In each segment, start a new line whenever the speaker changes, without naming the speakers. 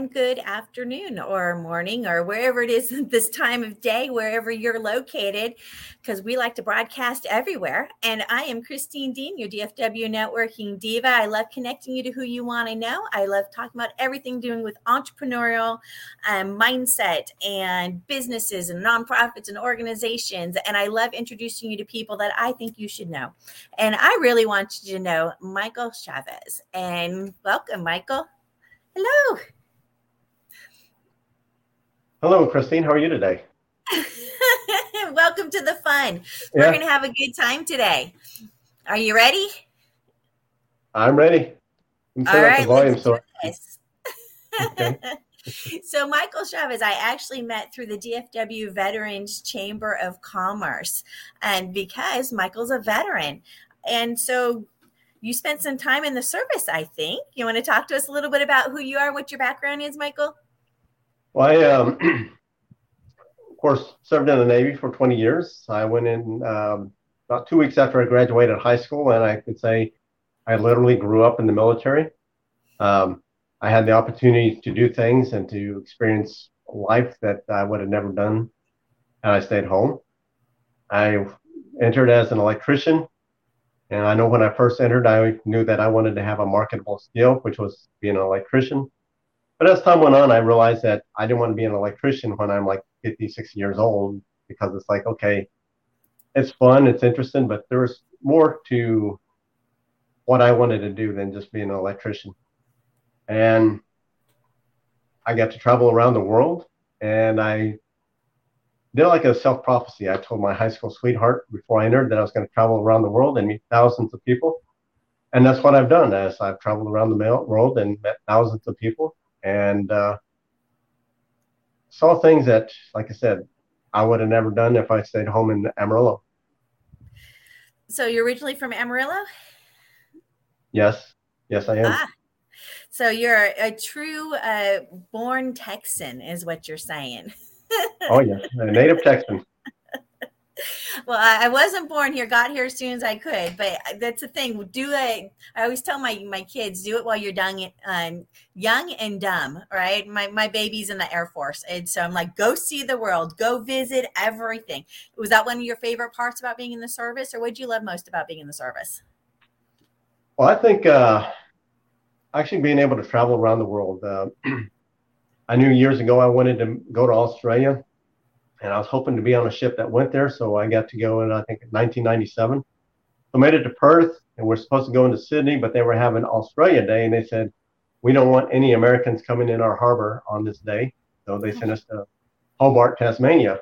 And good afternoon or morning or wherever it is this time of day, wherever you're located, because we like to broadcast everywhere. And I am Christine Dean, your DFW networking diva. I love connecting you to who you want to know. I love talking about everything doing with entrepreneurial um, mindset and businesses and nonprofits and organizations. And I love introducing you to people that I think you should know. And I really want you to know Michael Chavez. And welcome, Michael. Hello.
Hello, Christine. How are you today?
Welcome to the fun. We're going to have a good time today. Are you ready?
I'm ready.
I'm All right, volume, let's so. Okay. so Michael Chavez, I actually met through the DFW Veterans Chamber of Commerce, and because Michael's a veteran, and so you spent some time in the service, I think. You want to talk to us a little bit about who you are, what your background is, Michael?
Well, I, um, of course, served in the Navy for 20 years. I went in um, about two weeks after I graduated high school, and I could say I literally grew up in the military. Um, I had the opportunity to do things and to experience life that I would have never done had I stayed home. I entered as an electrician and I know when I first entered, I knew that I wanted to have a marketable skill, which was being an electrician. But as time went on, I realized that I didn't want to be an electrician when I'm like 50, 60 years old because it's like, okay, it's fun, it's interesting, but there's more to what I wanted to do than just being an electrician. And I got to travel around the world and I did like a self prophecy. I told my high school sweetheart before I entered that I was going to travel around the world and meet thousands of people. And that's what I've done as I've traveled around the world and met thousands of people and uh, saw things that, like I said, I would have never done if I stayed home in Amarillo.
So you're originally from Amarillo?
Yes. Yes, I am. Ah,
so you're a true uh, born Texan, is what you're saying.
oh yeah, a native Texan.
well, I wasn't born here, got here as soon as I could, but that's the thing. Do it. I always tell my my kids, do it while you're young, um, young and dumb. Right? My my baby's in the Air Force, and so I'm like, go see the world, go visit everything. Was that one of your favorite parts about being in the service, or what did you love most about being in the service?
Well, I think uh, actually being able to travel around the world. Uh, I knew years ago I wanted to go to Australia, and I was hoping to be on a ship that went there. So I got to go in, I think, 1997. So I made it to Perth, and we're supposed to go into Sydney, but they were having Australia Day, and they said, we don't want any Americans coming in our harbor on this day. So they sent us to Hobart, Tasmania,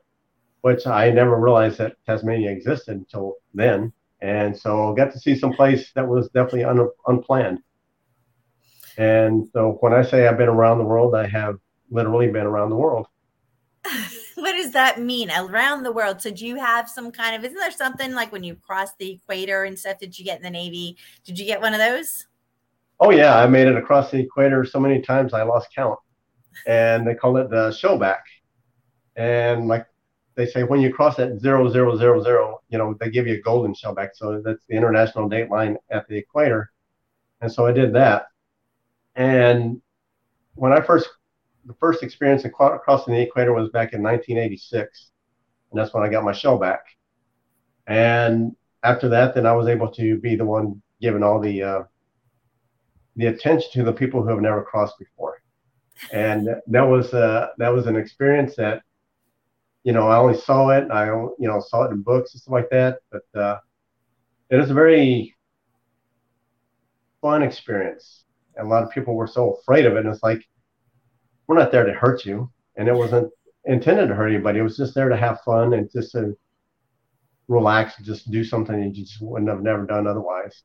which I never realized that Tasmania existed until then. And so I got to see some place that was definitely un- unplanned. And so when I say I've been around the world, I have literally been around the world.
what does that mean around the world? So do you have some kind of isn't there something like when you cross the equator and stuff did you get in the Navy? Did you get one of those?
Oh yeah, I made it across the equator so many times I lost count. And they call it the shellback. And like they say when you cross that zero zero zero zero, you know, they give you a golden shellback. So that's the international date line at the equator. And so I did that. And when I first the first experience in crossing the equator was back in 1986, and that's when I got my shell back. And after that, then I was able to be the one giving all the uh, the attention to the people who have never crossed before, and that was uh, that was an experience that you know I only saw it, I you know saw it in books and stuff like that, but uh, it was a very fun experience. And a lot of people were so afraid of it. And it's like we're not there to hurt you, and it wasn't intended to hurt anybody. It was just there to have fun and just to relax and just do something that you just wouldn't have never done otherwise.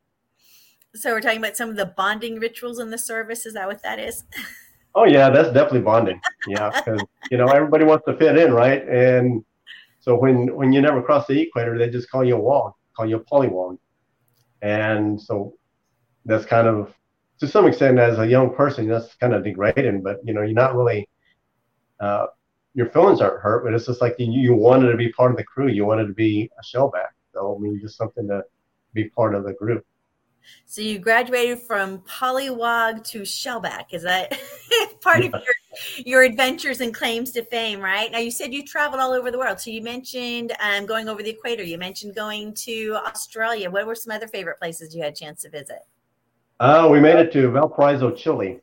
So we're talking about some of the bonding rituals in the service. Is that what that is?
Oh yeah, that's definitely bonding. Yeah, because you know everybody wants to fit in, right? And so when when you never cross the equator, they just call you a wog, call you a polywog, and so that's kind of to some extent, as a young person, that's kind of degrading. But you know, you're not really uh, your feelings aren't hurt, but it's just like you, you wanted to be part of the crew. You wanted to be a shellback. So I mean, just something to be part of the group.
So you graduated from Pollywog to Shellback. Is that part yeah. of your your adventures and claims to fame? Right now, you said you traveled all over the world. So you mentioned um, going over the equator. You mentioned going to Australia. What were some other favorite places you had a chance to visit?
Uh, we made it to Valparaiso, Chile,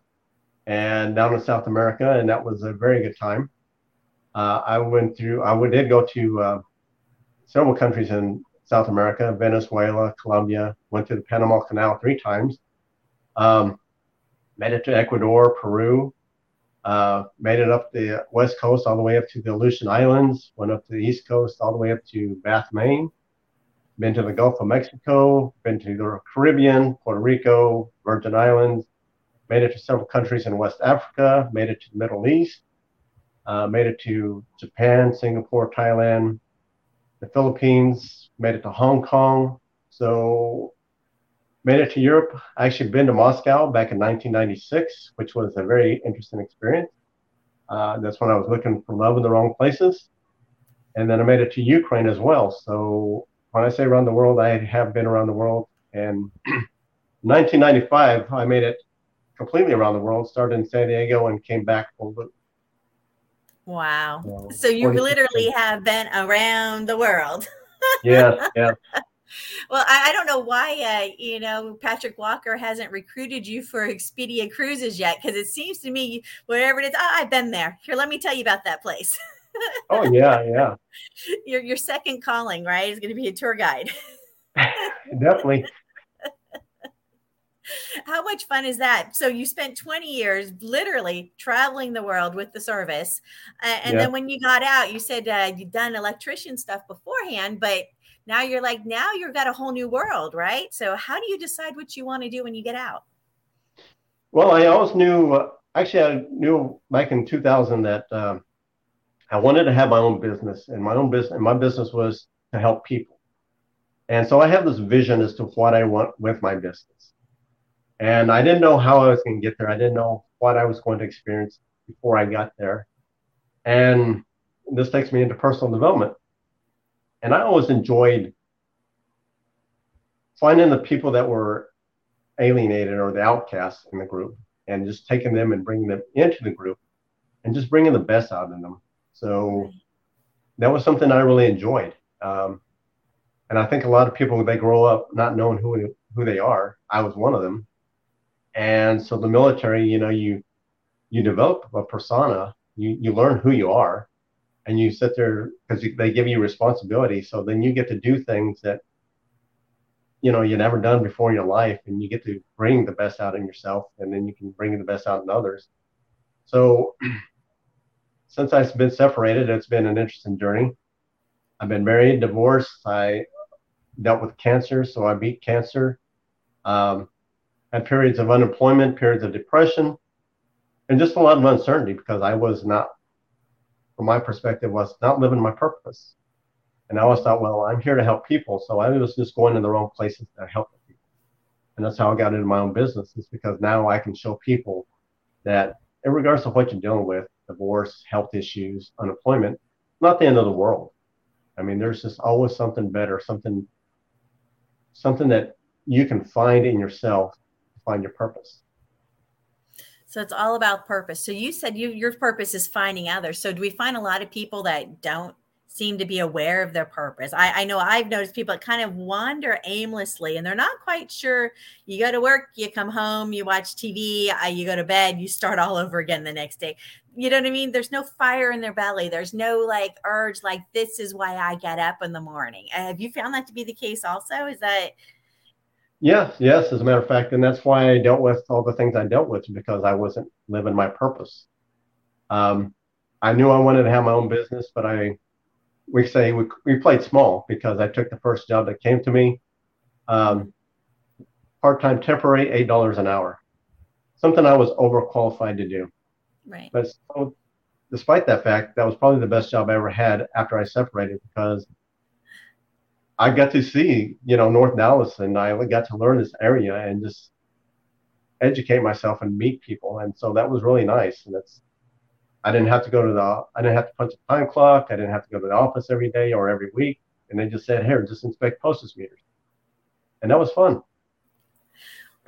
and down in South America, and that was a very good time. Uh, I went through. I did go to uh, several countries in South America, Venezuela, Colombia, went to the Panama Canal three times, um, made it to Ecuador, Peru, uh, made it up the west coast all the way up to the Aleutian Islands, went up to the east coast all the way up to Bath, Maine, been to the Gulf of Mexico, been to the Caribbean, Puerto Rico, Virgin Islands, made it to several countries in West Africa, made it to the Middle East, uh, made it to Japan, Singapore, Thailand, the Philippines, made it to Hong Kong. So made it to Europe. I actually been to Moscow back in 1996, which was a very interesting experience. Uh, that's when I was looking for love in the wrong places. And then I made it to Ukraine as well. So when I say around the world, I have been around the world. And 1995, I made it completely around the world, started in San Diego and came back full loop.
Wow. So you literally have been around the world.
yes, yes.
Well, I, I, don't know why, uh, you know, Patrick Walker hasn't recruited you for Expedia Cruises yet, because it seems to me, wherever it is, oh, I've been there. Here, let me tell you about that place.
oh yeah, yeah.
Your your second calling, right, is going to be a tour guide.
Definitely.
How much fun is that? So you spent 20 years literally traveling the world with the service. Uh, and yeah. then when you got out, you said uh, you'd done electrician stuff beforehand, but now you're like, now you've got a whole new world, right? So how do you decide what you want to do when you get out?
Well, I always knew, uh, actually, I knew back in 2000 that um, I wanted to have my own business, and my own business, and my business was to help people. And so I have this vision as to what I want with my business. And I didn't know how I was going to get there. I didn't know what I was going to experience before I got there. And this takes me into personal development. And I always enjoyed finding the people that were alienated or the outcasts in the group and just taking them and bringing them into the group and just bringing the best out of them. So that was something I really enjoyed. Um, and I think a lot of people, they grow up not knowing who, who they are. I was one of them. And so the military, you know, you you develop a persona, you, you learn who you are, and you sit there because they give you responsibility. So then you get to do things that you know you never done before in your life, and you get to bring the best out in yourself, and then you can bring the best out in others. So since I've been separated, it's been an interesting journey. I've been married, divorced. I dealt with cancer, so I beat cancer. Um, had periods of unemployment, periods of depression, and just a lot of uncertainty because I was not, from my perspective, was not living my purpose. And I always thought, well, I'm here to help people, so I was just going in the wrong places to help people. And that's how I got into my own business. Is because now I can show people that, in regards of what you're dealing with, divorce, health issues, unemployment, not the end of the world. I mean, there's just always something better, something, something that you can find in yourself find your purpose.
So it's all about purpose. So you said you your purpose is finding others. So do we find a lot of people that don't seem to be aware of their purpose? I, I know I've noticed people that kind of wander aimlessly and they're not quite sure. You go to work, you come home, you watch TV, uh, you go to bed, you start all over again the next day. You know what I mean? There's no fire in their belly. There's no like urge, like this is why I get up in the morning. Uh, have you found that to be the case also? Is that
Yes, yes, as a matter of fact, and that's why I dealt with all the things I dealt with because I wasn't living my purpose. Um, I knew I wanted to have my own business, but I, we say we, we played small because I took the first job that came to me, um, part-time temporary, eight dollars an hour, something I was overqualified to do.
Right.
But so, despite that fact, that was probably the best job I ever had after I separated because I got to see, you know, North Dallas, and I got to learn this area and just educate myself and meet people, and so that was really nice. And it's, I didn't have to go to the, I didn't have to punch a time clock, I didn't have to go to the office every day or every week, and they just said, here, just inspect postage meters, and that was fun.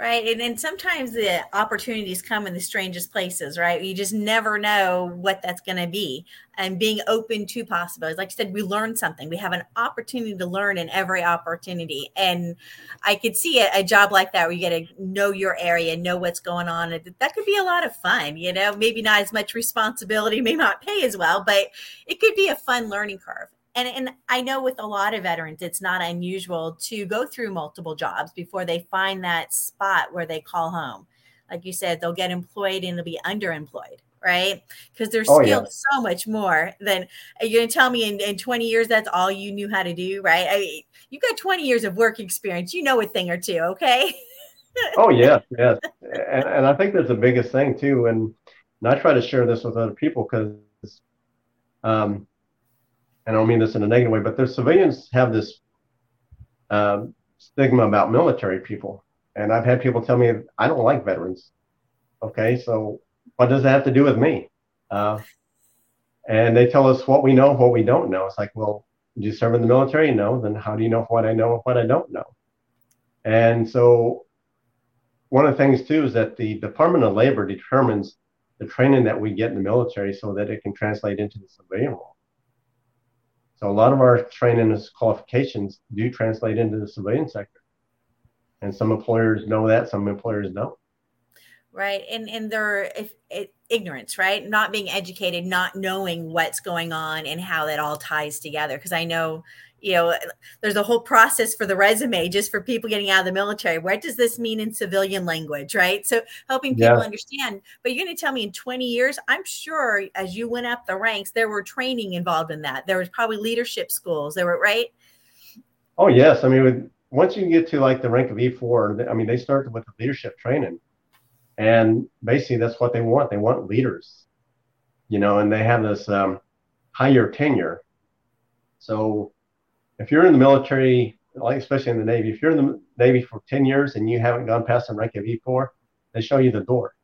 Right. And, and sometimes the opportunities come in the strangest places, right? You just never know what that's going to be. And being open to possibilities. Like I said, we learn something. We have an opportunity to learn in every opportunity. And I could see a, a job like that where you get to know your area, know what's going on. That could be a lot of fun, you know, maybe not as much responsibility, may not pay as well, but it could be a fun learning curve and and I know with a lot of veterans, it's not unusual to go through multiple jobs before they find that spot where they call home. Like you said, they'll get employed and they'll be underemployed, right? Because they're skilled oh, yeah. so much more than you're gonna tell me in, in 20 years that's all you knew how to do, right? I mean, you've got 20 years of work experience, you know a thing or two, okay?
oh yes, yes, and, and I think that's the biggest thing too. And, and I try to share this with other people because um, and I don't mean this in a negative way, but the civilians have this um, stigma about military people. And I've had people tell me, I don't like veterans. Okay, so what does that have to do with me? Uh, and they tell us what we know, what we don't know. It's like, well, do you serve in the military? No. Then how do you know what I know and what I don't know? And so one of the things too is that the Department of Labor determines the training that we get in the military so that it can translate into the civilian world. So a lot of our training and qualifications do translate into the civilian sector. And some employers know that, some employers don't.
Right. And and they're if, if, ignorance, right? Not being educated, not knowing what's going on and how that all ties together. Because I know you know there's a whole process for the resume just for people getting out of the military what does this mean in civilian language right so helping people yeah. understand but you're going to tell me in 20 years i'm sure as you went up the ranks there were training involved in that there was probably leadership schools there were right
oh yes i mean once you get to like the rank of e4 i mean they start with the leadership training and basically that's what they want they want leaders you know and they have this um, higher tenure so if you're in the military, like especially in the Navy, if you're in the Navy for 10 years and you haven't gone past the rank of E4, they show you the door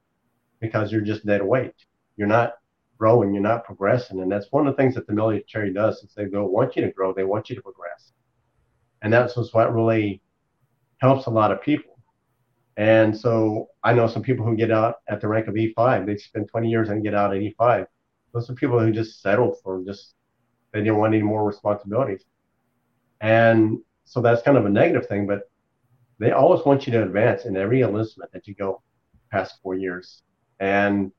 because you're just dead weight. You're not growing, you're not progressing. And that's one of the things that the military does is they don't want you to grow, they want you to progress. And that's what really helps a lot of people. And so I know some people who get out at the rank of E5, they spend 20 years and get out at E5. Those are people who just settled for just, they didn't want any more responsibilities. And so that's kind of a negative thing, but they always want you to advance in every enlistment that you go past four years. And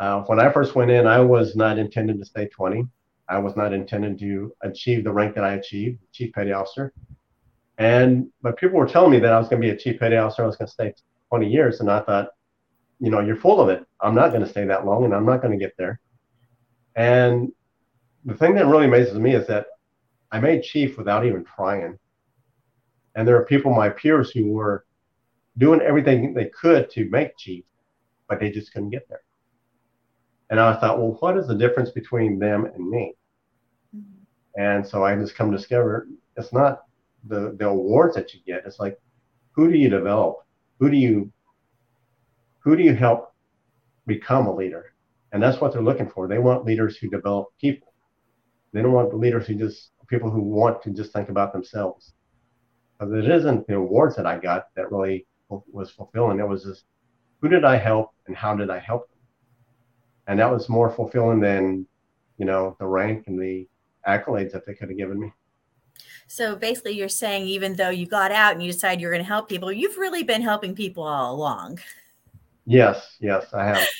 uh, when I first went in, I was not intended to stay 20. I was not intended to achieve the rank that I achieved, chief petty officer. And but people were telling me that I was going to be a chief petty officer. I was going to stay 20 years, and I thought, you know, you're full of it. I'm not going to stay that long, and I'm not going to get there. And the thing that really amazes me is that I made chief without even trying. And there are people, my peers, who were doing everything they could to make chief, but they just couldn't get there. And I thought, well, what is the difference between them and me? Mm-hmm. And so I just come to discover it's not the, the awards that you get. It's like, who do you develop? Who do you who do you help become a leader? And that's what they're looking for. They want leaders who develop people. They don't want leaders who just people who want to just think about themselves. Because it isn't the awards that I got that really was fulfilling. It was just who did I help and how did I help them? And that was more fulfilling than, you know, the rank and the accolades that they could have given me.
So basically, you're saying even though you got out and you decided you're going to help people, you've really been helping people all along.
Yes, yes, I have.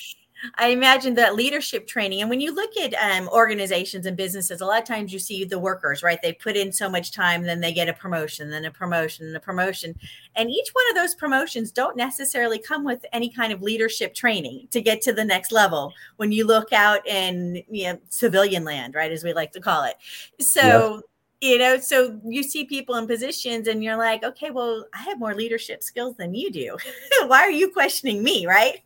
I imagine that leadership training, and when you look at um, organizations and businesses, a lot of times you see the workers, right? They put in so much time, then they get a promotion, then a promotion, and a promotion. And each one of those promotions don't necessarily come with any kind of leadership training to get to the next level when you look out in you know, civilian land, right? As we like to call it. So, you know so you see people in positions and you're like okay well i have more leadership skills than you do. Why are you questioning me? Right?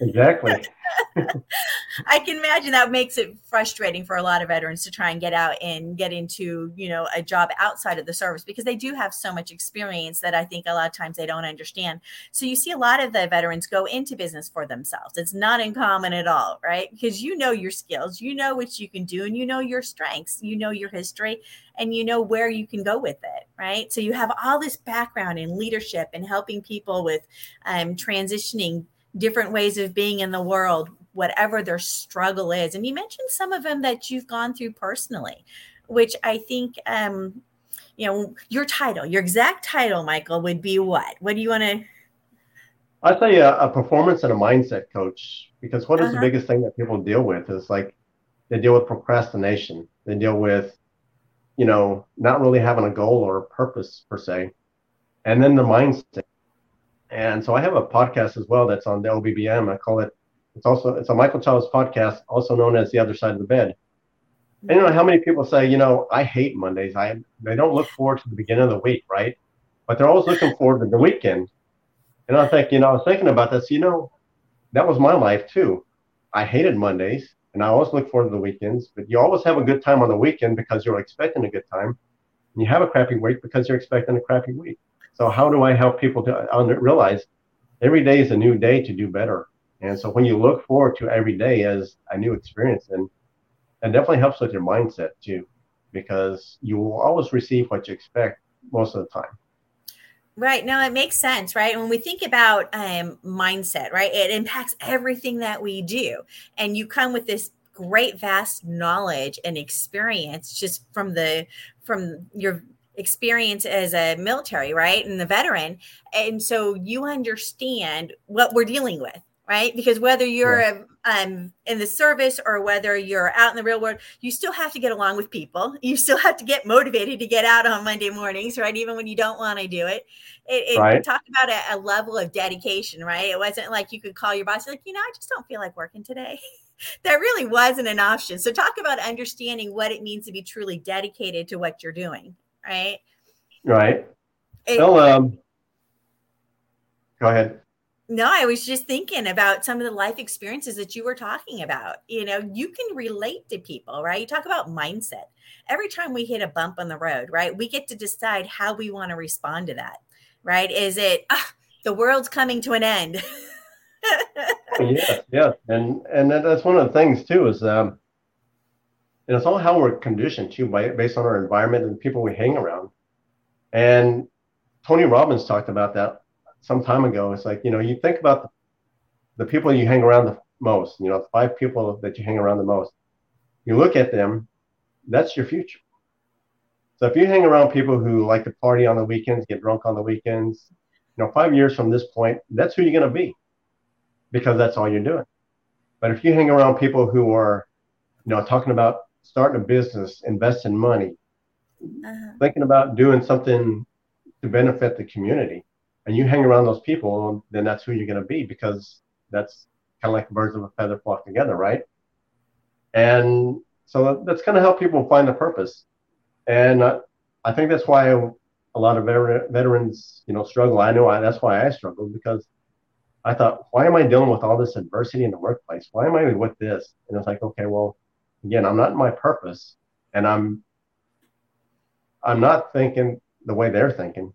Exactly
I can imagine that makes it frustrating for a lot of veterans to try and get out and get into, you know, a job outside of the service because they do have so much experience that I think a lot of times they don't understand. So you see a lot of the veterans go into business for themselves. It's not uncommon at all, right? Because you know your skills, you know what you can do, and you know your strengths, you know your history, and you know where you can go with it, right? So you have all this background in leadership and helping people with um, transitioning different ways of being in the world whatever their struggle is. And you mentioned some of them that you've gone through personally, which I think, um, you know, your title, your exact title, Michael, would be what? What do you want to?
I'd say a, a, performance and a mindset coach, because what is uh-huh. the biggest thing that people deal with is like they deal with procrastination. They deal with, you know, not really having a goal or a purpose per se. And then the mindset. And so I have a podcast as well that's on the OBBM. I call it it's also it's a Michael Childs podcast, also known as the other side of the bed. And you know how many people say, you know, I hate Mondays. I they don't look forward to the beginning of the week, right? But they're always looking forward to the weekend. And I think, you know, I was thinking about this. You know, that was my life too. I hated Mondays, and I always look forward to the weekends. But you always have a good time on the weekend because you're expecting a good time. And you have a crappy week because you're expecting a crappy week. So how do I help people to realize every day is a new day to do better? And so when you look forward to every day as a new experience, and it definitely helps with your mindset too, because you will always receive what you expect most of the time.
Right. Now it makes sense, right? When we think about um, mindset, right, it impacts everything that we do. And you come with this great, vast knowledge and experience just from the, from your experience as a military, right? And the veteran. And so you understand what we're dealing with right? Because whether you're yeah. um, in the service or whether you're out in the real world, you still have to get along with people. You still have to get motivated to get out on Monday mornings, right? Even when you don't want to do it. It, it right. talk about a, a, level of dedication, right? It wasn't like you could call your boss, like, you know, I just don't feel like working today. that really wasn't an option. So talk about understanding what it means to be truly dedicated to what you're doing, right?
Right. It, well, um, go ahead.
No, I was just thinking about some of the life experiences that you were talking about. You know, you can relate to people, right? You talk about mindset. Every time we hit a bump on the road, right, we get to decide how we want to respond to that, right? Is it ah, the world's coming to an end?
yeah, yeah, and and that's one of the things too is um, and it's all how we're conditioned too, by based on our environment and the people we hang around. And Tony Robbins talked about that some time ago. It's like, you know, you think about the, the people you hang around the most, you know, the five people that you hang around the most. You look at them, that's your future. So if you hang around people who like to party on the weekends, get drunk on the weekends, you know, five years from this point, that's who you're going to be because that's all you're doing. But if you hang around people who are, you know, talking about starting a business, investing money, uh-huh. thinking about doing something to benefit the community, and you hang around those people, then that's who you're going to be because that's kind of like birds of a feather flock together, right? And so that's going to help people find a purpose. And I, I think that's why a lot of veterans, you know, struggle. I know I, that's why I struggled because I thought, why am I dealing with all this adversity in the workplace? Why am I with this? And it's like, okay, well, again, I'm not in my purpose, and I'm I'm not thinking the way they're thinking.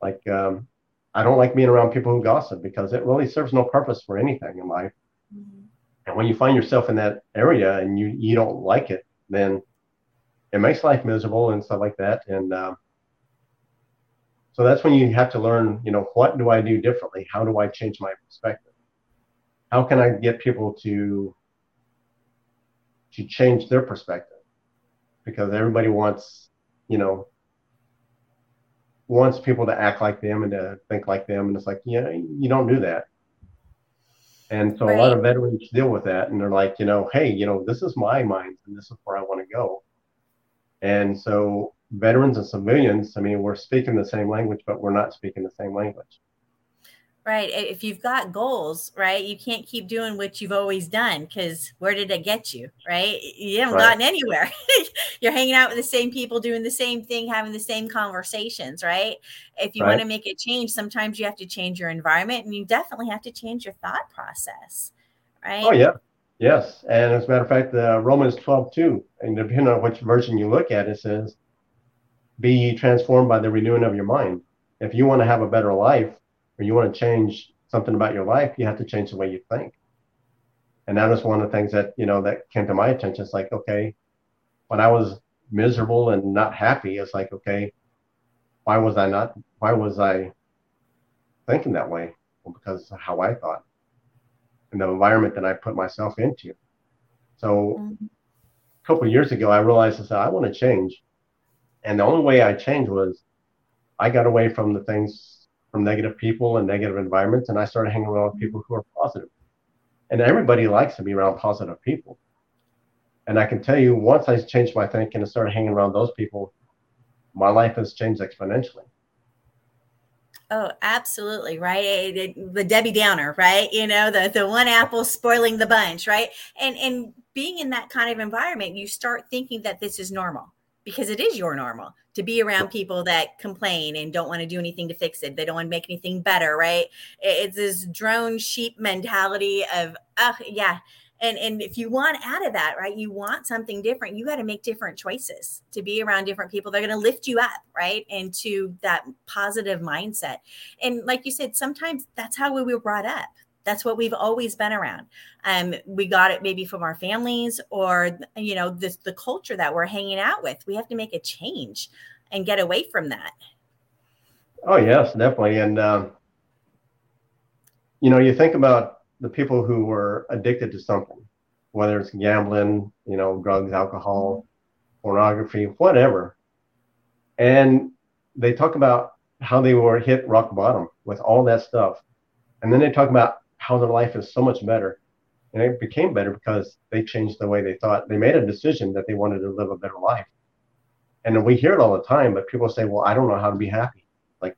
Like, um, I don't like being around people who gossip because it really serves no purpose for anything in life. Mm-hmm. And when you find yourself in that area and you you don't like it, then it makes life miserable and stuff like that. And um, so that's when you have to learn, you know, what do I do differently? How do I change my perspective? How can I get people to to change their perspective? Because everybody wants, you know, wants people to act like them and to think like them. And it's like, yeah, you don't do that. And so right. a lot of veterans deal with that and they're like, you know, hey, you know, this is my mind and this is where I want to go. And so veterans and civilians, I mean, we're speaking the same language, but we're not speaking the same language.
Right. If you've got goals, right, you can't keep doing what you've always done because where did it get you? Right. You haven't right. gotten anywhere. You're hanging out with the same people, doing the same thing, having the same conversations. Right. If you right. want to make a change, sometimes you have to change your environment and you definitely have to change your thought process. Oh, right?
Oh, yeah. Yes. And as a matter of fact, the uh, Romans 12, 2, and depending on which version you look at, it says, be transformed by the renewing of your mind. If you want to have a better life or you want to change something about your life, you have to change the way you think. And that was one of the things that, you know, that came to my attention. It's like, okay, when I was miserable and not happy, it's like, okay, why was I not, why was I thinking that way? Well, because of how I thought and the environment that I put myself into. So mm-hmm. a couple of years ago, I realized I said, I want to change. And the only way I changed was I got away from the things from negative people and negative environments, and I started hanging around people who are positive. And everybody likes to be around positive people. And I can tell you, once I changed my thinking and started hanging around those people, my life has changed exponentially.
Oh, absolutely, right? Eh, it, it, the Debbie Downer, right? You know, the the one apple spoiling the bunch, right? And and being in that kind of environment, you start thinking that this is normal because it is your normal to be around people that complain and don't want to do anything to fix it. They don't want to make anything better, right? It's this drone sheep mentality of, oh, yeah. And, and if you want out of that, right, you want something different, you got to make different choices to be around different people. They're going to lift you up, right, into that positive mindset. And like you said, sometimes that's how we were brought up that's what we've always been around. Um, we got it maybe from our families or you know the culture that we're hanging out with. We have to make a change and get away from that.
Oh yes definitely. And um, you know you think about the people who were addicted to something whether it's gambling you know drugs alcohol pornography whatever. And they talk about how they were hit rock bottom with all that stuff. And then they talk about how their life is so much better. And it became better because they changed the way they thought. They made a decision that they wanted to live a better life. And we hear it all the time, but people say, well, I don't know how to be happy. Like,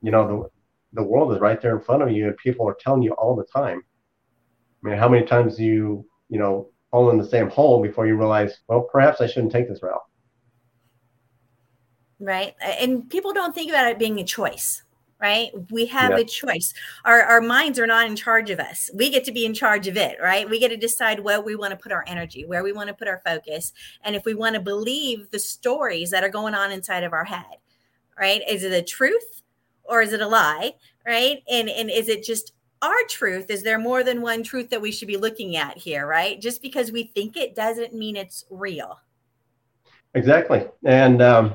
you know, the, the world is right there in front of you and people are telling you all the time. I mean, how many times do you, you know, fall in the same hole before you realize, well, perhaps I shouldn't take this route.
Right. And people don't think about it being a choice right? We have yeah. a choice. Our, our minds are not in charge of us. We get to be in charge of it, right? We get to decide where we want to put our energy, where we want to put our focus, and if we want to believe the stories that are going on inside of our head, right? Is it a truth or is it a lie, right? And and is it just our truth? Is there more than one truth that we should be looking at here, right? Just because we think it doesn't mean it's real.
Exactly, and um,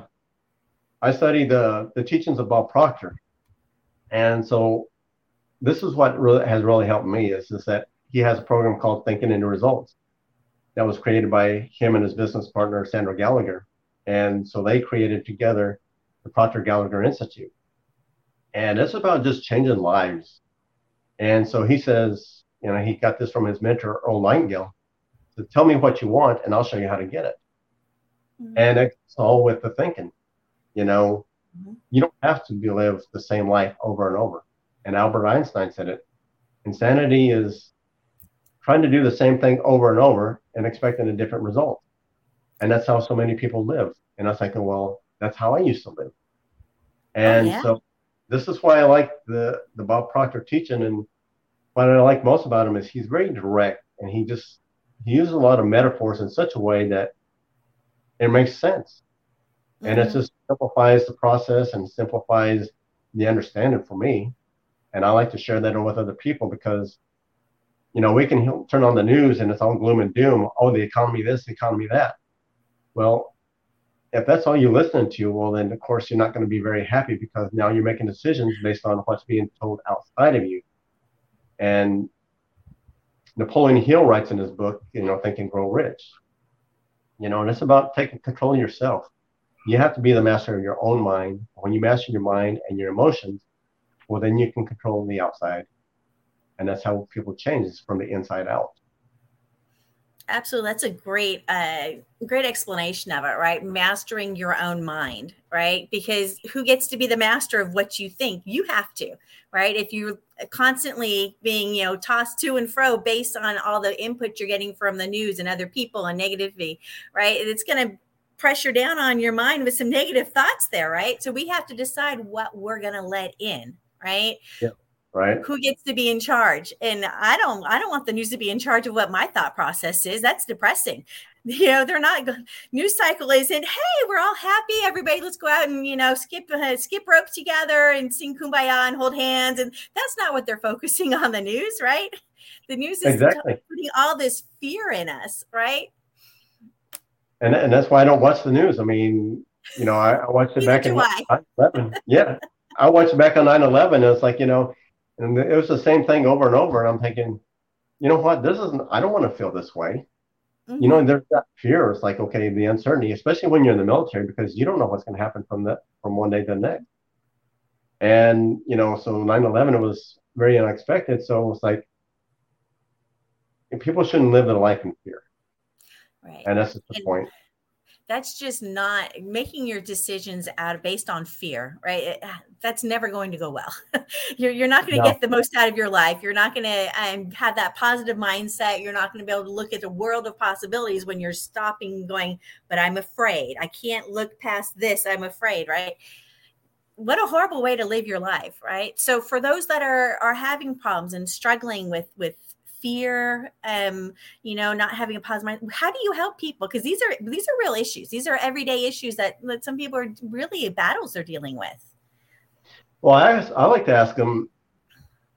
I study the the teachings of Bob Proctor, and so this is what really has really helped me is, is that he has a program called Thinking into Results that was created by him and his business partner, Sandra Gallagher. And so they created together the Proctor Gallagher Institute. And it's about just changing lives. And so he says, you know, he got this from his mentor, Earl Nightingale. So tell me what you want and I'll show you how to get it. Mm-hmm. And it's all with the thinking. You know, Mm-hmm. You don't have to live the same life over and over. And Albert Einstein said it. Insanity is trying to do the same thing over and over and expecting a different result. And that's how so many people live. And I was thinking, well, that's how I used to live. Oh, and oh, yeah. so this is why I like the the Bob Proctor teaching. And what I like most about him is he's very direct and he just he uses a lot of metaphors in such a way that it makes sense. And mm-hmm. it just simplifies the process and simplifies the understanding for me. And I like to share that with other people because, you know, we can turn on the news and it's all gloom and doom. Oh, the economy this, the economy that. Well, if that's all you're listening to, well, then of course you're not going to be very happy because now you're making decisions based on what's being told outside of you. And Napoleon Hill writes in his book, you know, Think and Grow Rich. You know, and it's about taking control of yourself you have to be the master of your own mind. When you master your mind and your emotions, well, then you can control the outside. And that's how people change is from the inside out.
Absolutely. That's a great, uh, great explanation of it, right? Mastering your own mind, right? Because who gets to be the master of what you think? You have to, right? If you're constantly being, you know, tossed to and fro based on all the input you're getting from the news and other people and negativity, right? It's going to pressure down on your mind with some negative thoughts there, right? So we have to decide what we're going to let in, right?
Yeah. right
who gets to be in charge and i don't i don't want the news to be in charge of what my thought process is that's depressing you know they're not news cycle isn't hey we're all happy everybody let's go out and you know skip uh, skip rope together and sing kumbaya and hold hands and that's not what they're focusing on the news right the news is exactly. putting all this fear in us right
and, and that's why i don't watch the news i mean you know i, I watched it back in 9-11 yeah i watched it back on 9-11 and it's like you know and it was the same thing over and over and i'm thinking you know what this isn't i don't want to feel this way Mm-hmm. You know, there's that fear. It's like, okay, the uncertainty, especially when you're in the military, because you don't know what's going to happen from that from one day to the next. And you know, so 9/11 was very unexpected. So it's like people shouldn't live their life in fear. Right. And that's the and, point.
that's just not making your decisions out based on fear right? It, ah, that's never going to go well. You're, you're not going to no. get the most out of your life. You're not going to um, have that positive mindset. You're not going to be able to look at the world of possibilities when you're stopping going but i'm afraid. I can't look past this. I'm afraid right? What a horrible way to live your life right? So for those that are are having problems and struggling with with fear um you know not having a positive mind. How do you help people? Because these are these are real issues. These are everyday issues that, that some people are really battles they're dealing with.
Well i i like to ask them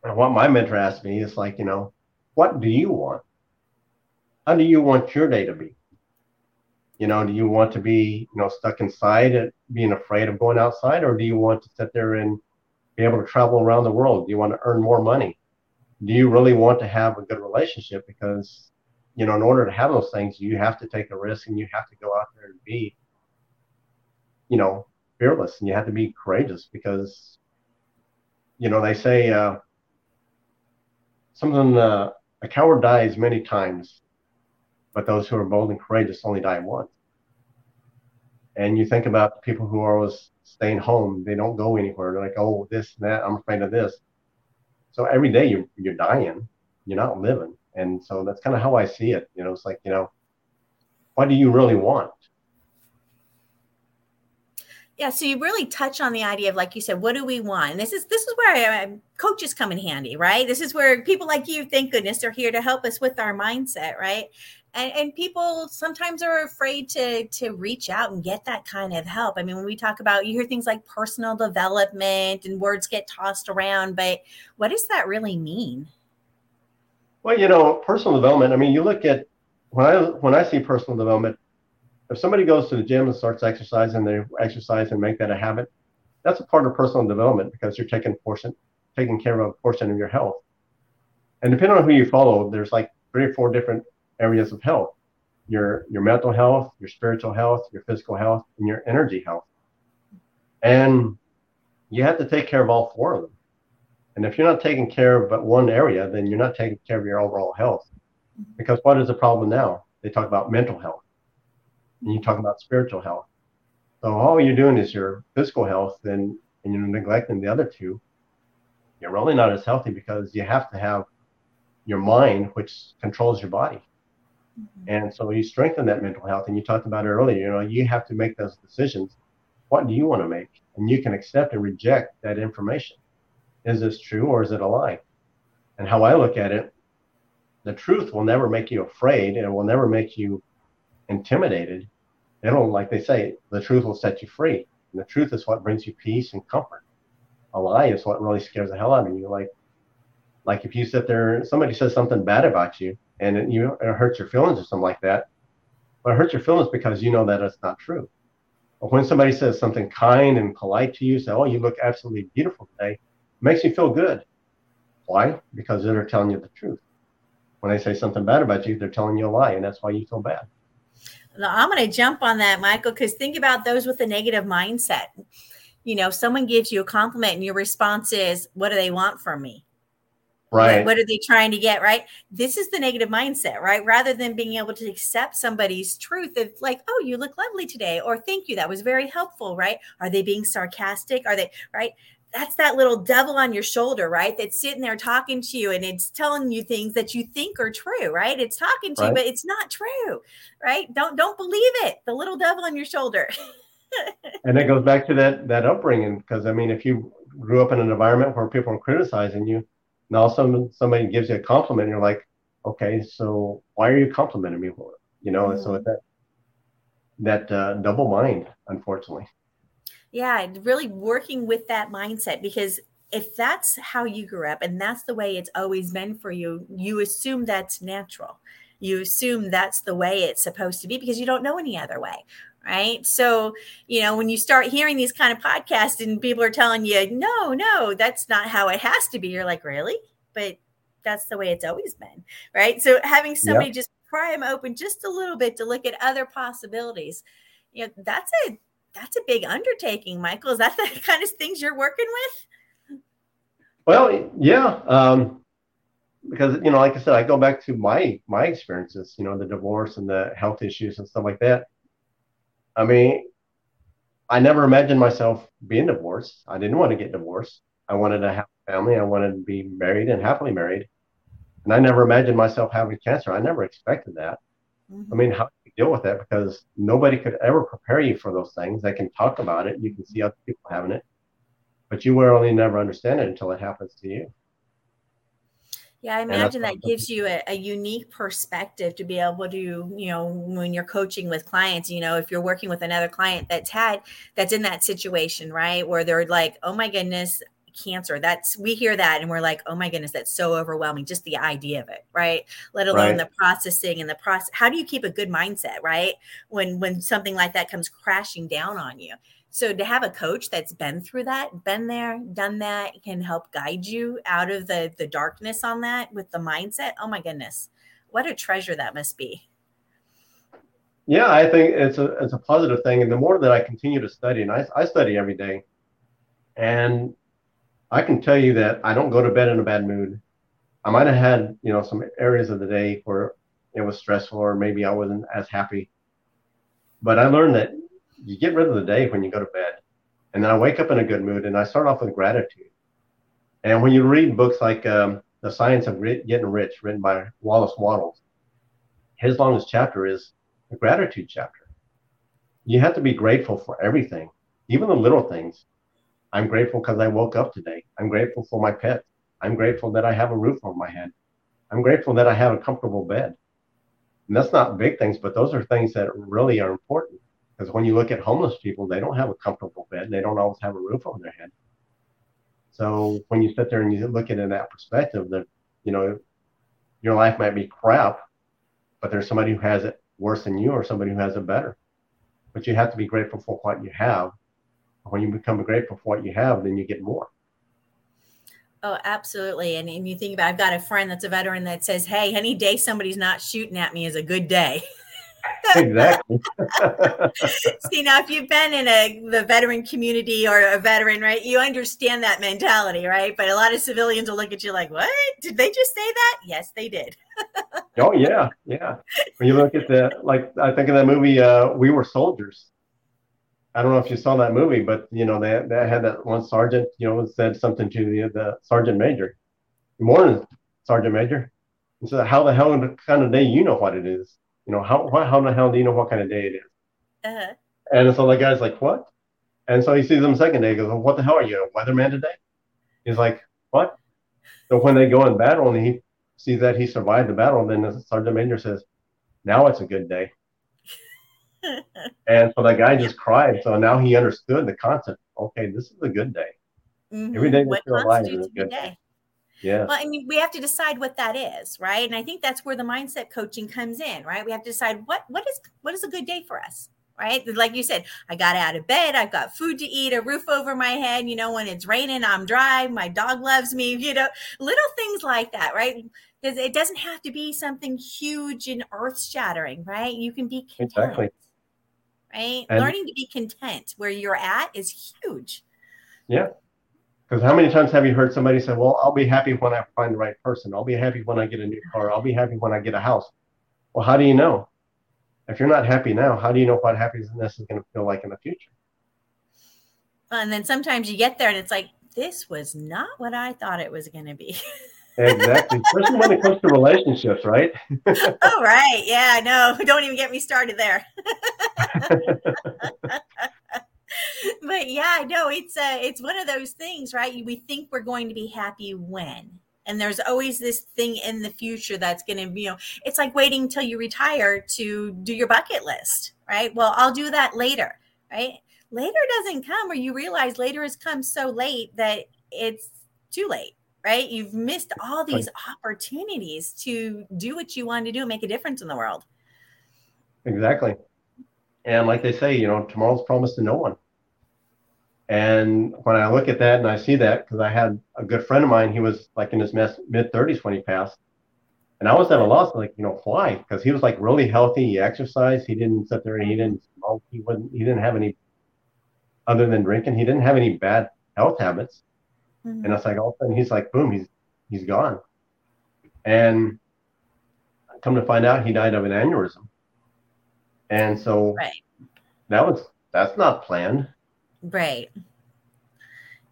what my mentor asked me is like you know what do you want? How do you want your day to be? You know do you want to be you know stuck inside and being afraid of going outside or do you want to sit there and be able to travel around the world? Do you want to earn more money do you really want to have a good relationship? Because, you know, in order to have those things, you have to take a risk and you have to go out there and be, you know, fearless and you have to be courageous because, you know, they say uh, something, uh, a coward dies many times, but those who are bold and courageous only die once. And you think about people who are always staying home, they don't go anywhere. They're like, oh, this and that, I'm afraid of this so every day you're you're dying, you're not living, and so that's kind of how I see it. You know, it's like you know, what do you really want?
Yeah, so you really touch on the idea of, like you said, what do we want? And this is this is where uh, coaches come in handy, right? This is where people like you, thank goodness, are here to help us with our mindset, right? And, and people sometimes are afraid to to reach out and get that kind of help. I mean when we talk about you hear things like personal development and words get tossed around but what does that really mean?
Well you know personal development i mean you look at when i when i see personal development if somebody goes to the gym and starts exercising they exercise and make that a habit that's a part of personal development because you're taking portion taking care of a portion of your health. And depending on who you follow there's like three or four different areas of health your your mental health, your spiritual health, your physical health, and your energy health. And you have to take care of all four of them. And if you're not taking care of but one area, then you're not taking care of your overall health. Because what is the problem now? They talk about mental health. And you talk about spiritual health. So all you're doing is your physical health and, and you're neglecting the other two. You're really not as healthy because you have to have your mind, which controls your body. Mm-hmm. And so you strengthen that mental health. And you talked about it earlier, you know, you have to make those decisions. What do you want to make? And you can accept and reject that information. Is this true or is it a lie? And how I look at it, the truth will never make you afraid and it will never make you intimidated. It'll, like they say, the truth will set you free. And the truth is what brings you peace and comfort. A lie is what really scares the hell out of you. Like, like if you sit there, somebody says something bad about you, and it, you it hurts your feelings or something like that. But it hurts your feelings because you know that it's not true. But when somebody says something kind and polite to you, say, "Oh, you look absolutely beautiful today," makes you feel good. Why? Because they're telling you the truth. When they say something bad about you, they're telling you a lie, and that's why you feel bad.
Now I'm going to jump on that, Michael, because think about those with a negative mindset. You know, someone gives you a compliment, and your response is, "What do they want from me?"
Right.
What, are they trying to get? Right. This is the negative mindset, right? Rather than being able to accept somebody's truth of like, oh, you look lovely today, or thank you, that was very helpful, right? Are they being sarcastic? Are they right? That's that little devil on your shoulder, right? That's sitting there talking to you and it's telling you things that you think are true, right? It's talking to right. you, but it's not true, right? Don't don't believe it. The little devil on your shoulder.
and it goes back to that that upbringing because I mean, if you grew up in an environment where people are criticizing you. Now some somebody gives you a compliment, and you're like, okay, so why are you complimenting me? You know, mm-hmm. so that that uh, double mind, unfortunately.
Yeah, really working with that mindset because if that's how you grew up and that's the way it's always been for you, you assume that's natural. You assume that's the way it's supposed to be because you don't know any other way right? So, you know, when you start hearing these kind of podcasts and people are telling you, no, no, that's not how it has to be, you're like, really? But that's the way it's always been, right? So, having somebody yep. just pry them open just a little bit to look at other possibilities, you know, that's a that's a big undertaking, Michael. Is that the kind of things you're working with?
Well, yeah. Um, because you know, like I said, I go back to my my experiences, you know, the divorce and the health issues and stuff like that I mean, I never imagined myself being divorced. I didn't want to get divorced. I wanted to have a family. I wanted to be married and happily married. And I never imagined myself having cancer. I never expected that. Mm-hmm. I mean, how do you deal with that? Because nobody could ever prepare you for those things. They can talk about it. You can see other people having it, but you will only never understand it until it happens to you.
Yeah, I imagine that gives you a, a, unique perspective to be able to, you know, when you're coaching with clients, you know, if you're working with another client that's had that's in that situation, right? Where they're like, oh my goodness, cancer. That's we hear that and we're like, oh my goodness, that's so overwhelming. Just the idea of it, right? Let alone right. the processing and the process. How do you keep a good mindset, right? When when something like that comes crashing down on you so to have a coach that's been through that been there done that can help guide you out of the the darkness on that with the mindset oh my goodness what a treasure that must be.
Yeah i think it's a it's a positive thing. And the more that i continue to study and i, I study every day and i can tell you that i don't go to bed in a bad mood. I might have had you know some areas of the day where it was stressful or maybe i wasn't as happy. But i learned that you get rid of the day when you go to bed. And then I wake up in a good mood and I start off with gratitude. And when you read books like um, The Science of Getting Rich, written by Wallace Wattles, his longest chapter is the gratitude chapter. You have to be grateful for everything, even the little things. I'm grateful because I woke up today. I'm grateful for my pet. I'm grateful that I have a roof over my head. I'm grateful that I have a comfortable bed. And that's not big things, but those are things that really are important. Because when you look at homeless people, they don't have a comfortable bed. They don't always have a roof over their head. So when you sit there and you look at it in that perspective, that you know your life might be crap, but there's somebody who has it worse than you, or somebody who has it better. But you have to be grateful for what you have. When you become grateful for what you have, then you get more.
Oh, absolutely. And, and you think about, I've got a friend that's a veteran that says, Hey, any day somebody's not shooting at me is a good day.
exactly.
See now, if you've been in a the veteran community or a veteran, right, you understand that mentality, right? But a lot of civilians will look at you like, "What? Did they just say that?" Yes, they did.
oh yeah, yeah. When you look at the like, I think in that movie, uh, "We Were Soldiers." I don't know if you saw that movie, but you know they, they had that one sergeant, you know, said something to the the sergeant major. Good morning, sergeant major. And so, how the hell in the kind of day you know what it is? You know, how how in the hell do you know what kind of day it is? Uh-huh. And so the guy's like, what? And so he sees him second day. He goes, well, what the hell are you, a weatherman today? He's like, what? So when they go in battle and he sees that he survived the battle, then the sergeant major says, now it's a good day. and so that guy just cried. So now he understood the concept. Okay, this is a good day. Mm-hmm. Every day we feel alive is a good day. day.
Yeah. Well, I mean, we have to decide what that is, right? And I think that's where the mindset coaching comes in, right? We have to decide what what is what is a good day for us, right? Like you said, I got out of bed, I've got food to eat, a roof over my head. You know, when it's raining, I'm dry. My dog loves me. You know, little things like that, right? Because it doesn't have to be something huge and earth shattering, right? You can be content, exactly. right? And Learning to be content where you're at is huge.
Yeah. Because how many times have you heard somebody say, Well, I'll be happy when I find the right person. I'll be happy when I get a new car. I'll be happy when I get a house. Well, how do you know? If you're not happy now, how do you know what happiness is going to feel like in the future?
And then sometimes you get there and it's like, this was not what I thought it was going to be.
exactly. Especially when it comes to relationships, right?
oh, right. Yeah, no, don't even get me started there. but yeah, no, it's uh, it's one of those things, right? We think we're going to be happy when, and there's always this thing in the future that's going to, you know, it's like waiting until you retire to do your bucket list, right? Well, I'll do that later, right? Later doesn't come, or you realize later has come so late that it's too late, right? You've missed all these opportunities to do what you want to do and make a difference in the world.
Exactly. And like they say, you know, tomorrow's promised to no one. And when I look at that and I see that, because I had a good friend of mine, he was like in his mid 30s when he passed. And I was at a loss, like, you know, why? Because he was like really healthy. He exercised. He didn't sit there and he didn't smoke. He wasn't, he didn't have any, other than drinking, he didn't have any bad health habits. Mm-hmm. And it's like all of a sudden he's like, boom, he's, he's gone. And come to find out he died of an aneurysm. And so right. that was, that's not planned.
Right.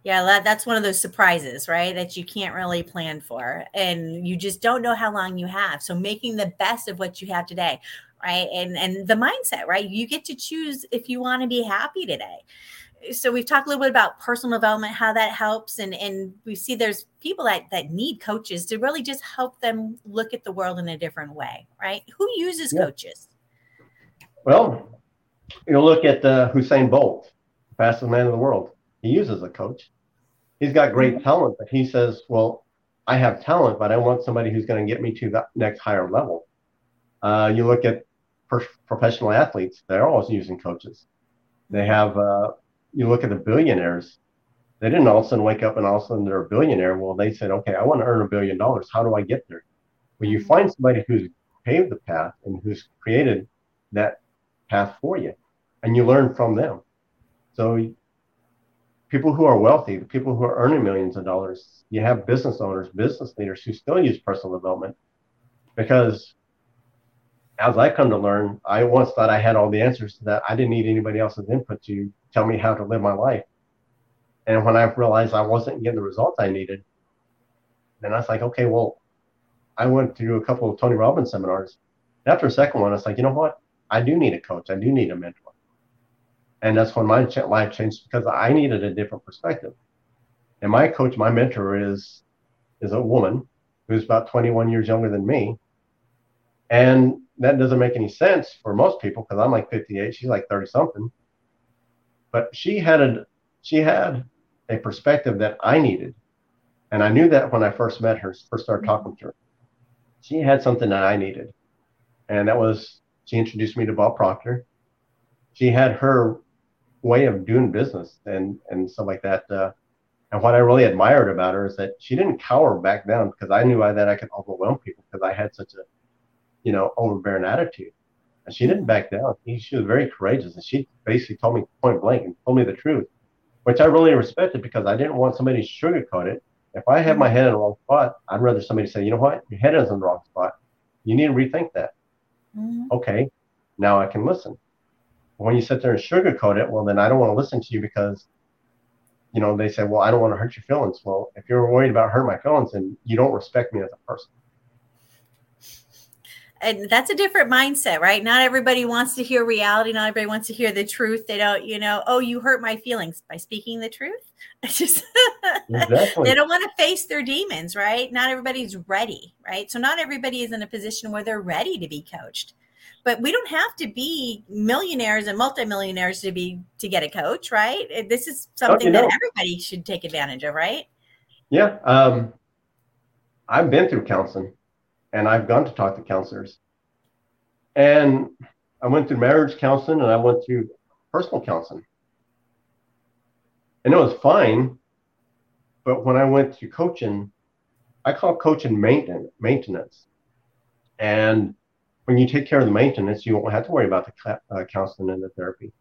Yeah, that, that's one of those surprises, right? That you can't really plan for. And you just don't know how long you have. So making the best of what you have today, right? And and the mindset, right? You get to choose if you want to be happy today. So we've talked a little bit about personal development, how that helps, and and we see there's people that that need coaches to really just help them look at the world in a different way, right? Who uses yeah. coaches?
Well, you look at uh, Usain Bolt fastest man in the world. He uses a coach. He's got great talent, but he says, Well, I have talent, but I want somebody who's going to get me to that next higher level. Uh, you look at per- professional athletes, they're always using coaches. They have, uh, you look at the billionaires, they didn't all of a sudden wake up and all of a sudden they're a billionaire. Well, they said, Okay, I want to earn a billion dollars. How do I get there? Well, you mm-hmm. find somebody who's paved the path and who's created that path for you, and you learn from them. So people who are wealthy, the people who are earning millions of dollars, you have business owners, business leaders who still use personal development because as I come to learn, I once thought I had all the answers to that. I didn't need anybody else's input to tell me how to live my life. And when I realized I wasn't getting the results I needed, then I was like, okay, well, I went to a couple of Tony Robbins seminars. And After a second one, I was like, you know what? I do need a coach. I do need a mentor. And that's when my life changed because I needed a different perspective. And my coach, my mentor is is a woman who's about 21 years younger than me. And that doesn't make any sense for most people because I'm like 58, she's like 30 something. But she had a she had a perspective that I needed. And I knew that when I first met her, first started mm-hmm. talking to her. She had something that I needed. And that was she introduced me to Bob Proctor. She had her way of doing business and and stuff like that. Uh, and what I really admired about her is that she didn't cower back down because I knew I, that I could overwhelm people because I had such a, you know, overbearing attitude. And she didn't back down. She was very courageous, and she basically told me point blank and told me the truth, which I really respected because I didn't want somebody to sugarcoat it. If I had my head in the wrong spot, I'd rather somebody say, you know what, your head is in the wrong spot. You need to rethink that. Mm-hmm. Okay, now I can listen when you sit there and sugarcoat it, well, then I don't want to listen to you because, you know, they say, well, I don't want to hurt your feelings. Well, if you're worried about hurting my feelings, then you don't respect me as a person.
And that's a different mindset, right? Not everybody wants to hear reality. Not everybody wants to hear the truth. They don't, you know, oh, you hurt my feelings by speaking the truth. It's just exactly. they don't want to face their demons, right? Not everybody's ready, right? So not everybody is in a position where they're ready to be coached but we don't have to be millionaires and multimillionaires to be to get a coach right? This is something oh, that know. everybody should take advantage of right?
Yeah um, i've been through counseling and i've gone to talk to counselors. And i went through marriage counseling and i went through personal counseling. And it was fine but when i went to coaching i call coaching maintenance maintenance. And when you take care of the maintenance, you won't have to worry about the uh, counseling and the therapy.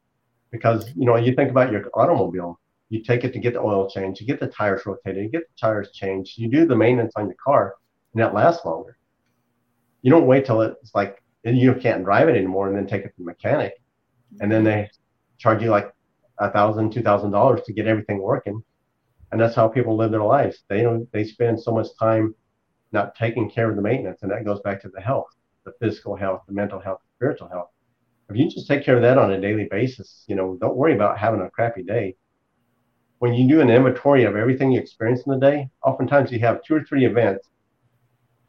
Because, you know, you think about your automobile, you take it to get the oil change, you get the tires rotated, you get the tires changed, you do the maintenance on your car, and that lasts longer. You don't wait till it's like you can't drive it anymore and then take it to the mechanic. And then they charge you like a thousand, two thousand dollars to get everything working. And that's how people live their lives. They don't they spend so much time not taking care of the maintenance, and that goes back to the health the physical health, the mental health, the spiritual health. If you just take care of that on a daily basis, you know, don't worry about having a crappy day. when you do an inventory of everything you experience in the day, oftentimes you have two or three events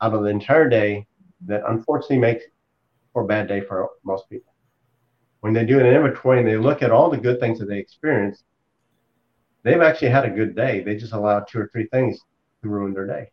out of the entire day that unfortunately make for a bad day for most people. When they do an inventory and they look at all the good things that they experienced, they've actually had a good day. They just allowed two or three things to ruin their day.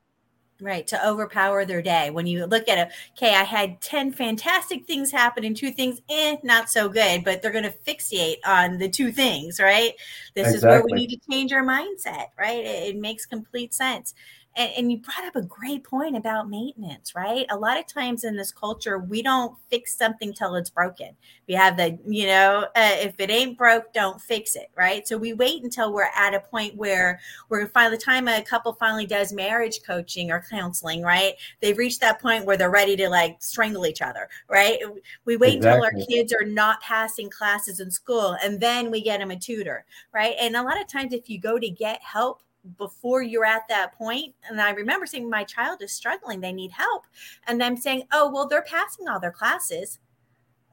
Right, to overpower their day. When you look at it, okay, I had 10 fantastic things happen and two things, eh, not so good, but they're going to fixate on the two things, right? This exactly. is where we need to change our mindset, right? It, it makes complete sense and, and you brought up a great point about maintenance, right? A lot of times in this culture, we don't fix something till it's broken. We have the, you know, uh, if it ain't broke, don't fix it, right? So we wait until we're at a point where we're by the time a couple finally does marriage coaching or counseling, right? They've reached that point where they're ready to like strangle each other, right? We wait exactly. until our kids are not passing classes in school and then we get them a tutor, right? And a lot of times, if you go to get help, before you're at that point and i remember saying my child is struggling they need help and i'm saying oh well they're passing all their classes.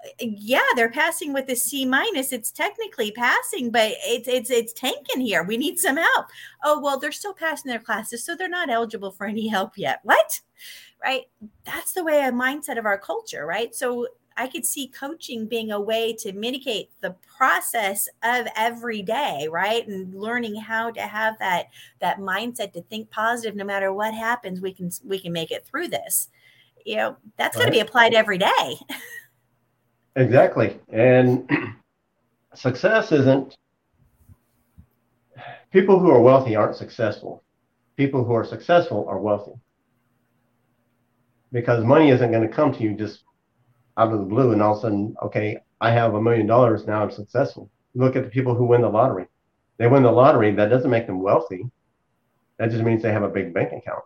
Uh, yeah they're passing with a c minus it's technically passing but it's it's it's tanking here we need some help. Oh well they're still passing their classes so they're not eligible for any help yet. What? Right? That's the way a mindset of our culture right? So I could see coaching being a way to mitigate the process of every day, right? And learning how to have that that mindset to think positive no matter what happens, we can we can make it through this. You know, that's right. going to be applied every day.
exactly. And success isn't people who are wealthy aren't successful. People who are successful are wealthy. Because money isn't going to come to you just out of the blue and all of a sudden, okay, I have a million dollars now, I'm successful. Look at the people who win the lottery. They win the lottery, that doesn't make them wealthy. That just means they have a big bank account.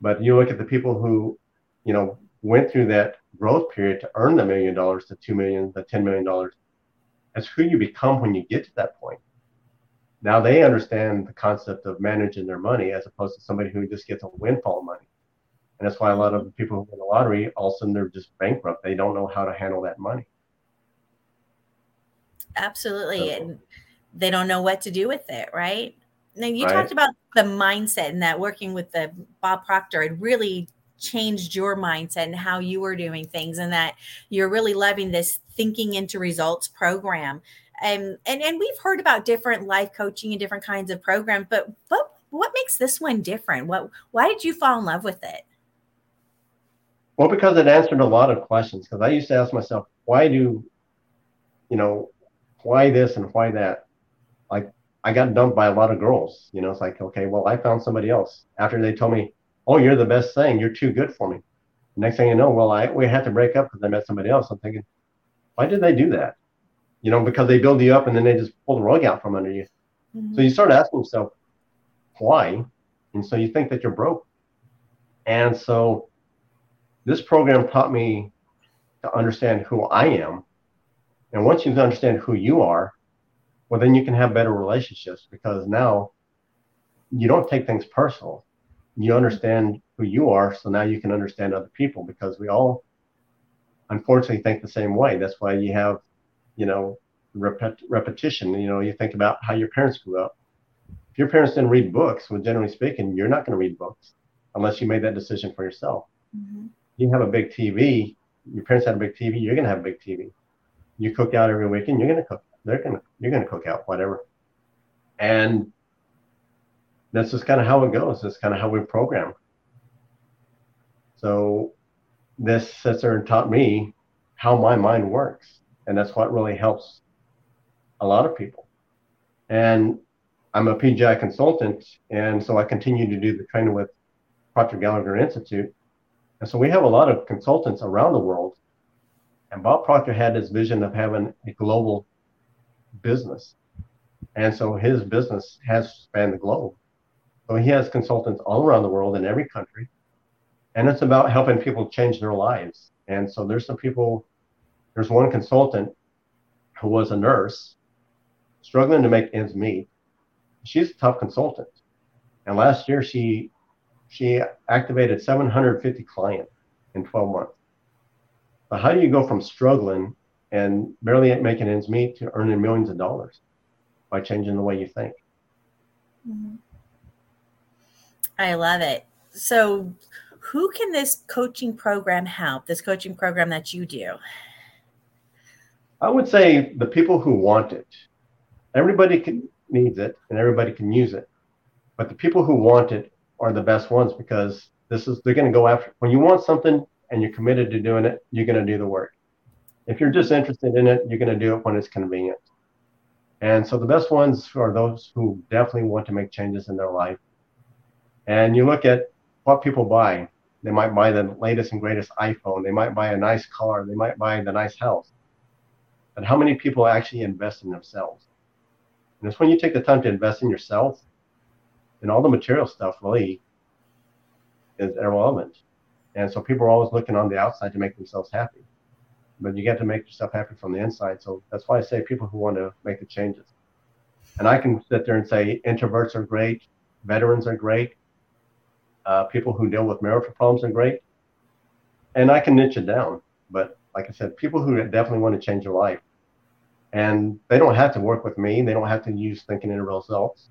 But you look at the people who, you know, went through that growth period to earn the million dollars, the two million, the ten million dollars. That's who you become when you get to that point. Now they understand the concept of managing their money as opposed to somebody who just gets a windfall money. And that's why a lot of people who win the lottery, all of a sudden they're just bankrupt. They don't know how to handle that money.
Absolutely. So, and they don't know what to do with it, right? Now you right. talked about the mindset and that working with the Bob Proctor had really changed your mindset and how you were doing things and that you're really loving this thinking into results program. And and, and we've heard about different life coaching and different kinds of programs, but what what makes this one different? What why did you fall in love with it?
Well, because it answered a lot of questions. Because I used to ask myself, why do, you know, why this and why that? Like, I got dumped by a lot of girls. You know, it's like, okay, well, I found somebody else after they told me, oh, you're the best thing. You're too good for me. next thing you know, well, I we had to break up because I met somebody else. I'm thinking, why did they do that? You know, because they build you up and then they just pull the rug out from under you. Mm-hmm. So you start asking yourself, why? And so you think that you're broke. And so this program taught me to understand who I am. And once you understand who you are, well, then you can have better relationships because now you don't take things personal. You understand who you are, so now you can understand other people because we all, unfortunately, think the same way. That's why you have, you know, repet- repetition. You know, you think about how your parents grew up. If your parents didn't read books, well, generally speaking, you're not going to read books unless you made that decision for yourself. Mm-hmm you have a big TV, your parents had a big TV, you're gonna have a big TV. You cook out every weekend, you're gonna cook. They're gonna you're gonna cook out whatever. And that's just kind of how it goes. That's kind of how we program. So this sister taught me how my mind works. And that's what really helps a lot of people. And I'm a PGI consultant, and so I continue to do the training with Proctor Gallagher Institute. And so we have a lot of consultants around the world. And Bob Proctor had this vision of having a global business. And so his business has spanned the globe. So he has consultants all around the world in every country. And it's about helping people change their lives. And so there's some people, there's one consultant who was a nurse struggling to make ends meet. She's a tough consultant. And last year she she activated 750 clients in 12 months. But how do you go from struggling and barely making ends meet to earning millions of dollars by changing the way you think?
Mm-hmm. I love it. So, who can this coaching program help? This coaching program that you do?
I would say the people who want it. Everybody can, needs it and everybody can use it. But the people who want it are the best ones because this is they're going to go after when you want something and you're committed to doing it, you're going to do the work. If you're just interested in it, you're going to do it when it's convenient. And so the best ones are those who definitely want to make changes in their life. And you look at what people buy. They might buy the latest and greatest iPhone. They might buy a nice car. They might buy the nice house. But how many people actually invest in themselves? And it's when you take the time to invest in yourself, and all the material stuff really is irrelevant. And so people are always looking on the outside to make themselves happy. But you get to make yourself happy from the inside. So that's why I say people who want to make the changes. And I can sit there and say introverts are great, veterans are great, uh, people who deal with marital problems are great. And I can niche it down. But like I said, people who definitely want to change their life. And they don't have to work with me. They don't have to use thinking in results.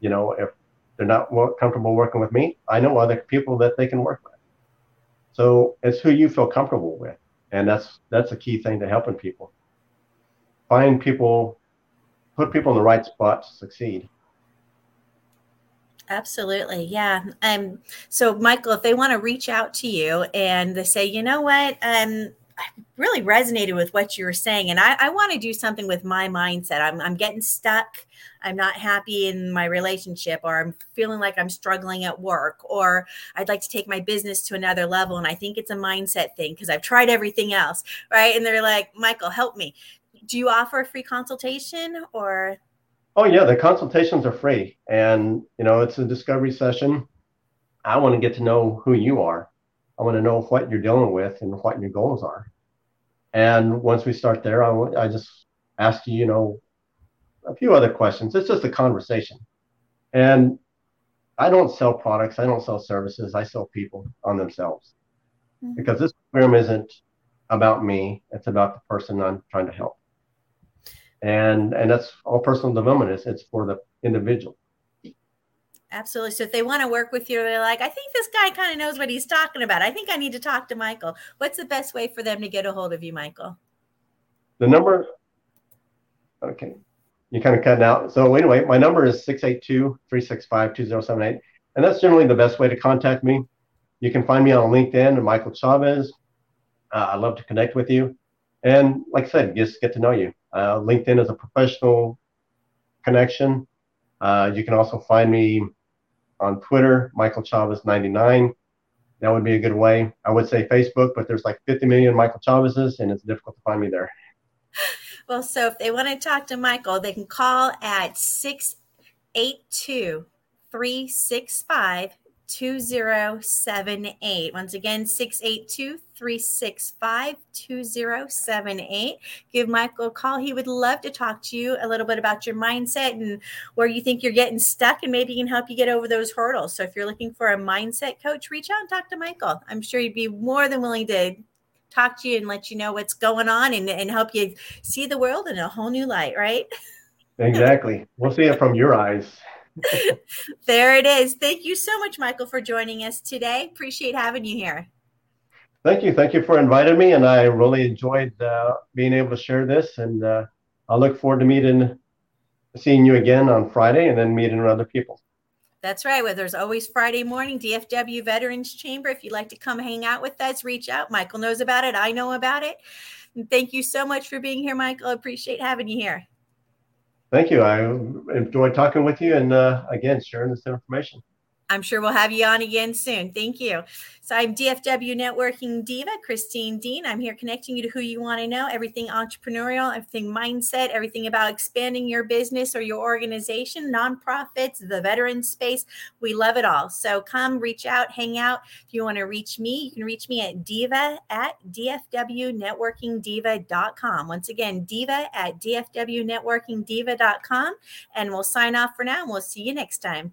You know, if they're not comfortable working with me, I know other people that they can work with. So it's who you feel comfortable with. And that's that's a key thing to helping people. Find people, put people in the right spot to succeed.
Absolutely. Yeah. Um, so Michael, if they want to reach out to you and they say, you know what, um, I really resonated with what you were saying. And I, I want to do something with my mindset. I'm, I'm getting stuck. I'm not happy in my relationship, or I'm feeling like I'm struggling at work, or I'd like to take my business to another level. And I think it's a mindset thing because I've tried everything else. Right. And they're like, Michael, help me. Do you offer a free consultation or?
Oh yeah, the consultations are free, and you know it's a discovery session. I want to get to know who you are. I want to know what you're dealing with and what your goals are. And once we start there, I, I just ask you, you know, a few other questions. It's just a conversation. And I don't sell products. I don't sell services. I sell people on themselves mm-hmm. because this program isn't about me. It's about the person I'm trying to help and and that's all personal development is it's for the individual
absolutely so if they want to work with you they're like i think this guy kind of knows what he's talking about i think i need to talk to michael. What's the best way for them to get a hold of you michael?
The number okay you kind of cut out so anyway my number is 682-365-2078 and that's generally the best way to contact me. You can find me on linkedin michael chavez uh, i'd love to connect with you and like i said just get to know you. Uh, LinkedIn is a professional connection. Uh, you can also find me on Twitter, Michael Chavez99. That would be a good way. I would say Facebook, but there's like 50 million Michael Chavezes, and it's difficult to find me there.
Well, so if they want to talk to Michael, they can call at 682 365 2078. Once again, 682 365 2078. Give Michael a call. He would love to talk to you a little bit about your mindset and where you think you're getting stuck, and maybe he can help you get over those hurdles. So if you're looking for a mindset coach, reach out and talk to Michael. I'm sure he'd be more than willing to talk to you and let you know what's going on and, and help you see the world in a whole new light, right?
Exactly. We'll see it from your eyes.
there it is. Thank you so much, Michael, for joining us today. Appreciate having you here.
Thank you. Thank you for inviting me. And I really enjoyed uh, being able to share this. And uh, I look forward to meeting, seeing you again on Friday and then meeting other people.
That's right. Well, there's always Friday morning, DFW Veterans Chamber. If you'd like to come hang out with us, reach out. Michael knows about it. I know about it. And thank you so much for being here, Michael. I appreciate having you here.
Thank you. I enjoyed talking with you and uh, again sharing this information.
I'm sure we'll have you on again soon. Thank you. So I'm DFW Networking Diva, Christine Dean. I'm here connecting you to who you want to know, everything entrepreneurial, everything mindset, everything about expanding your business or your organization, nonprofits, the veteran space. We love it all. So come reach out, hang out. If you want to reach me, you can reach me at diva at dfwnetworkingdiva.com. Once again, diva at dfwnetworkingdiva.com. And we'll sign off for now and we'll see you next time.